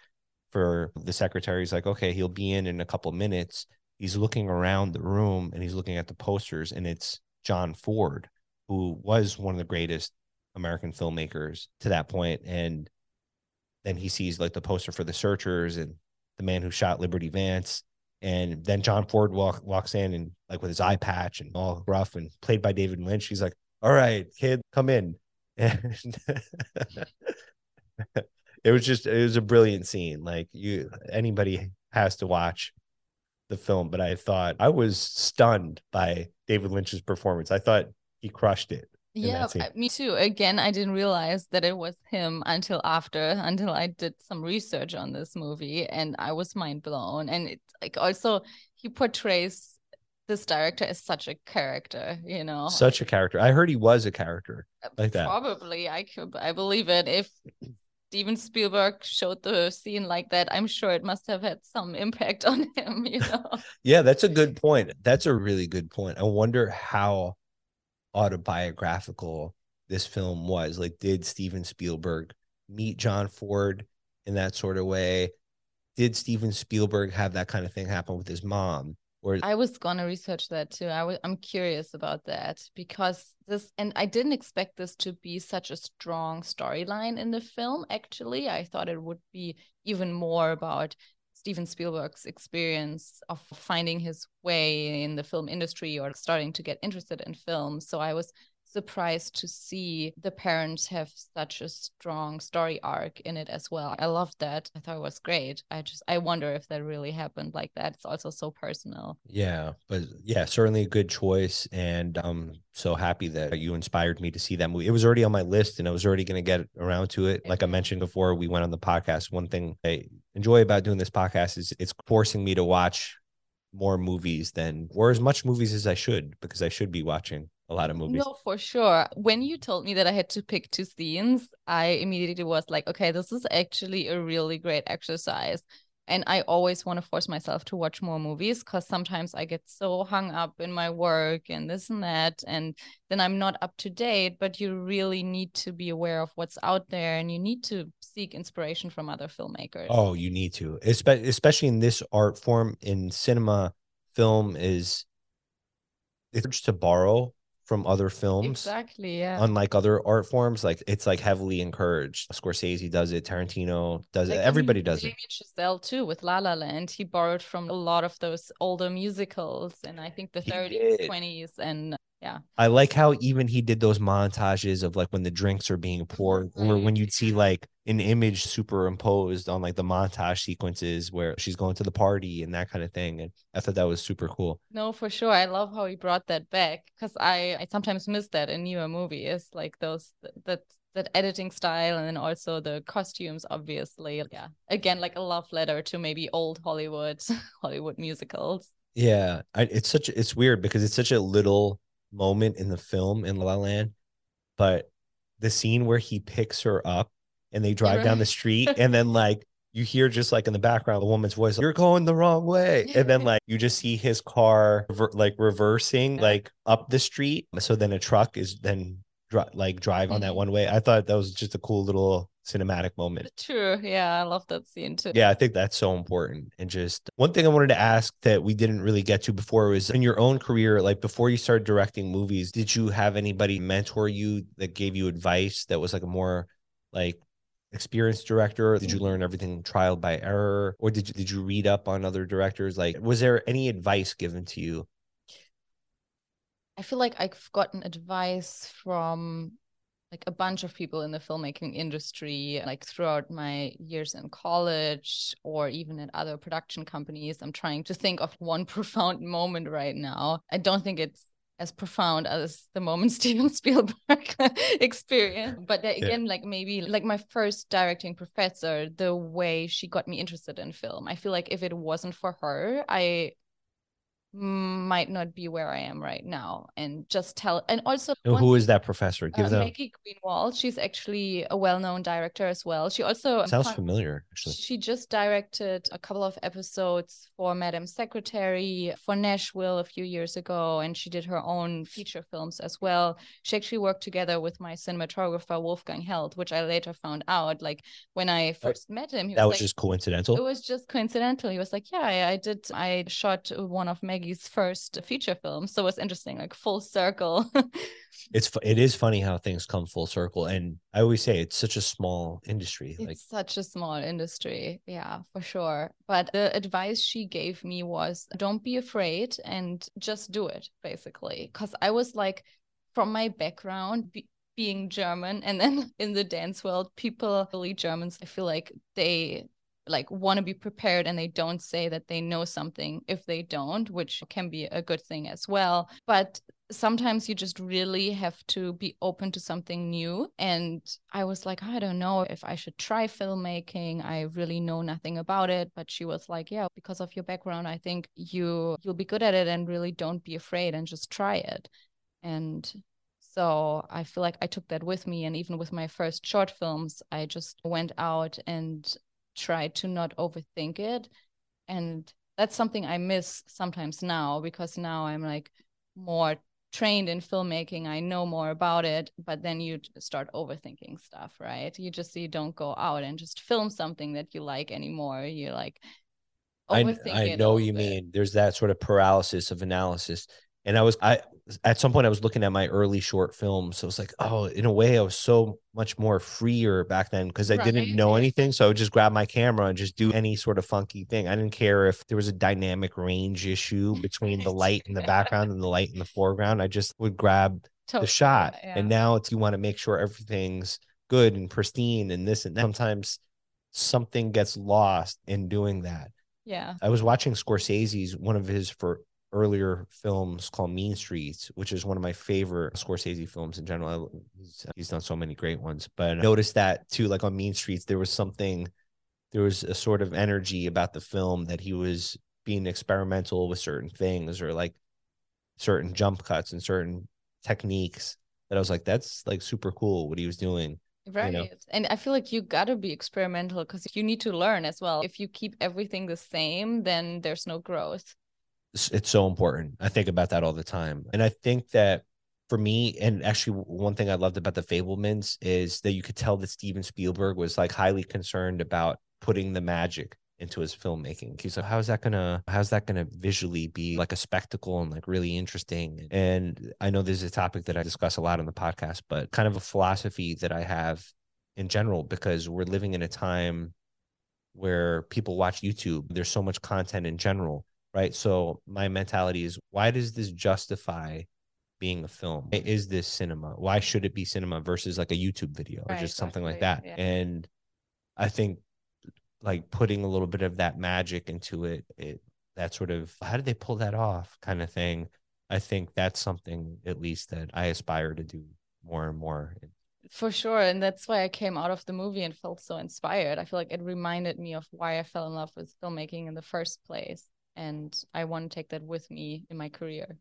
Speaker 2: for the secretary, he's like, okay, he'll be in in a couple minutes. He's looking around the room and he's looking at the posters, and it's John Ford, who was one of the greatest American filmmakers to that point. And then he sees like the poster for The Searchers and the man who shot Liberty Vance. And then John Ford walk, walks in and like with his eye patch and all rough and played by David Lynch. He's like, all right, kid, come in. And it was just, it was a brilliant scene. Like you, anybody has to watch the film, but I thought I was stunned by David Lynch's performance. I thought he crushed it.
Speaker 3: Yeah. Me too. Again, I didn't realize that it was him until after, until I did some research on this movie, and I was mind blown. And it's like also he portrays this director as such a character, you know.
Speaker 2: Such a character. I heard he was a character. Uh, like that.
Speaker 3: Probably, I could, I believe it. If Steven Spielberg showed the scene like that, I'm sure it must have had some impact on him, you know.
Speaker 2: Yeah, that's a good point. That's a really good point. I wonder how autobiographical this film was. Like, did Steven Spielberg meet John Ford in that sort of way? Did Steven Spielberg have that kind of thing happen with his mom? Or
Speaker 3: I was gonna research that too. I'm curious about that because this and I didn't expect this to be such a strong storyline in the film. Actually, I thought it would be even more about Steven Spielberg's experience of finding his way in the film industry or starting to get interested in film. So I was surprised to see the parents have such a strong story arc in it as well. I loved that. I thought it was great. I just I wonder if that really happened like that. It's also so personal.
Speaker 2: yeah, but yeah, certainly a good choice. And I'm so happy that you inspired me to see that movie. It was already on my list and I was already going to get around to it. Like I mentioned before we went on the podcast, one thing I enjoy about doing this podcast is it's forcing me to watch more movies than or as much movies as I should because I should be watching a lot of movies.
Speaker 3: No, for sure. When you told me that I had to pick two scenes, I immediately was like, okay, this is actually a really great exercise. And I always want to force myself to watch more movies because sometimes I get so hung up in my work and this and that. And then I'm not up to date. But you really need to be aware of what's out there and you need to seek inspiration from other filmmakers.
Speaker 2: Oh, you need to, Espe- especially in this art form in cinema. Film is it's to borrow from other films.
Speaker 3: exactly. Yeah.
Speaker 2: Unlike other art forms, like it's like heavily encouraged. Scorsese does it, Tarantino does
Speaker 3: Like,
Speaker 2: it,
Speaker 3: I
Speaker 2: everybody
Speaker 3: mean,
Speaker 2: does it.
Speaker 3: Damien Chazelle too with La La Land. He borrowed from a lot of those older musicals and I think the 30s,
Speaker 2: did.
Speaker 3: 20s, and yeah.
Speaker 2: I like how even he did those montages of like when the drinks are being poured, or when you'd see mm-hmm. like an image superimposed on like the montage sequences where she's going to the party and that kind of thing. And I thought that was super cool.
Speaker 3: No, for sure. I love how he brought that back because I I sometimes miss that in newer movies, like those that that editing style and then also the costumes obviously yeah again like a love letter to maybe old hollywood hollywood musicals
Speaker 2: Yeah, I, it's such it's weird because it's such a little moment in the film in La La Land, but the scene where he picks her up and they drive down the street and then like you hear just like in the background the woman's voice, you're going the wrong way. And then like you just see his car rever- like reversing like up the street. So then a truck is then dri- like drive on that
Speaker 3: Mhm.
Speaker 2: one way. I thought that was just a cool little cinematic moment.
Speaker 3: True. Yeah, I love that scene too.
Speaker 2: Yeah, I think that's so important. And just one thing I wanted to ask that we didn't really get to before was in your own career, like before you started directing movies, did you have anybody mentor you that gave you advice that was like a more like experienced director? Did you learn everything trial by error? Or did you did you read up on other directors? Like was there any advice given to you?
Speaker 3: I feel like I've gotten advice from like a bunch of people in the filmmaking industry, like throughout my years in college or even at other production companies. I'm trying to think of one profound moment right now. I don't think it's as profound as the moment Steven Spielberg experienced. But again, like maybe like my first directing professor, the way she got me interested in film. I feel like if it wasn't for her, I might not be where I am right now. And just tell and also
Speaker 2: Who is that professor? Give
Speaker 3: uh,
Speaker 2: them
Speaker 3: Maggie Greenwald. She's actually a well-known director as well. She also
Speaker 2: sounds
Speaker 3: fun-
Speaker 2: familiar actually.
Speaker 3: She just directed a couple of episodes for Madam Secretary for Nashville a few years ago, and she did her own feature films as well. She actually worked together with my cinematographer Wolfgang Held, which I later found out. Like when I first met him, he
Speaker 2: That was
Speaker 3: like,
Speaker 2: just coincidental.
Speaker 3: it was just coincidental. He was like, "Yeah, I, I did. I shot one of Maggie's first feature films, so it's interesting, like full circle."
Speaker 2: It's it is funny how things come full circle. And I always say it's such a small industry.
Speaker 3: It's
Speaker 2: Like
Speaker 3: such a small industry. Yeah, for sure. But the advice she gave me was don't be afraid and just do it, basically. Because I was like, from my background, be- being German, and then in the dance world, people, really Germans, I feel like they like want to be prepared and they don't say that they know something if they don't which can be a good thing as well. But sometimes you just really have to be open to something new. And i was like i don't know if i should try filmmaking. I really know nothing about it. But she was like yeah because of your background i think you you'll be good at it and really don't be afraid and just try it. And so i feel like i took that with me. And even with my first short films i just went out and tried to not overthink it and that's something i miss sometimes now because now i'm like more trained in filmmaking i know more about it but then you start overthinking stuff right you just you don't go out and just film something that you like anymore you like
Speaker 2: I, I know you
Speaker 3: bit.
Speaker 2: mean. There's that sort of paralysis of analysis. And I was I at some point I was looking at my early short films. So it's like, oh, in a way, I was so much more freer back then because I didn't know anything. So I would just grab my camera and just do any sort of funky thing. I didn't care if there was a dynamic range issue between the light in the background and the light in the foreground. I just would grab the shot.
Speaker 3: yeah,
Speaker 2: And now it's you want to make sure everything's good and pristine and this and that. Sometimes something gets lost in doing that.
Speaker 3: yeah
Speaker 2: I was watching Scorsese's one of his for earlier films called Mean Streets, which is one of my favorite Scorsese films in general. He's, he's done so many great ones, but I noticed that too. Like on Mean Streets, there was something, there was a sort of energy about the film that he was being experimental with certain things or like certain jump cuts and certain techniques that I was like, that's like super cool what he was doing.
Speaker 3: Right.
Speaker 2: know?
Speaker 3: And I feel like you got to be experimental because you need to learn as well. If you keep everything the same, then there's no growth.
Speaker 2: It's, so important. I think about that all the time. And I think that for me, and actually one thing I loved about the Fabelmans is that you could tell that Steven Spielberg was like highly concerned about putting the magic into his filmmaking. He's like, how's that gonna how's that gonna visually be like a spectacle and like really interesting? And I know this is a topic that I discuss a lot on the podcast, but kind of a philosophy that I have in general, because we're living in a time where people watch YouTube. There's so much content in general right? So my mentality is why does this justify being a film? Is this cinema? Why should it be cinema versus like a YouTube video or
Speaker 3: Right,
Speaker 2: just something like that?
Speaker 3: yeah.
Speaker 2: And I think like putting a little bit of that magic into it, it that sort of how did they pull that off kind of thing. I think that's something at least that I aspire to do more and more.
Speaker 3: For sure. And that's why I came out of the movie and felt so inspired. I feel like it reminded me of why I fell in love with filmmaking in the first place. And I want to take that with me in my career.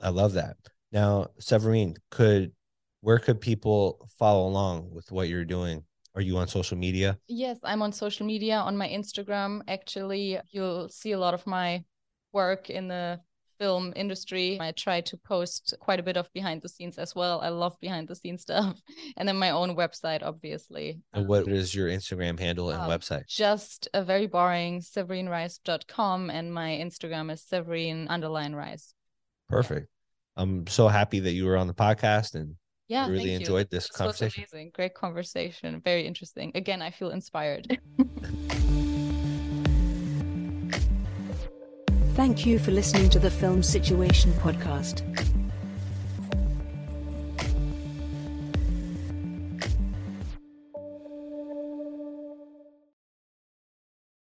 Speaker 2: I love that. Now, Severine, could where could people follow along with what you're doing? Are you on social media?
Speaker 3: Yes, I'm on social media on my Instagram. Actually, you'll see a lot of my work in the film industry. I try to post quite a bit of behind the scenes as well. I love behind the scenes stuff. And then my own website, obviously.
Speaker 2: And what is your Instagram handle and
Speaker 3: Um,
Speaker 2: website?
Speaker 3: Just a very boring severinrice.com and my Instagram is severine underline rice.
Speaker 2: Perfect. I'm so happy that you were on the podcast and
Speaker 3: Yeah,
Speaker 2: really
Speaker 3: thank you.
Speaker 2: enjoyed this
Speaker 3: This was
Speaker 2: conversation.
Speaker 3: amazing. Great conversation. Very interesting. Again, I feel inspired.
Speaker 1: Thank you for listening to the Film Situation podcast.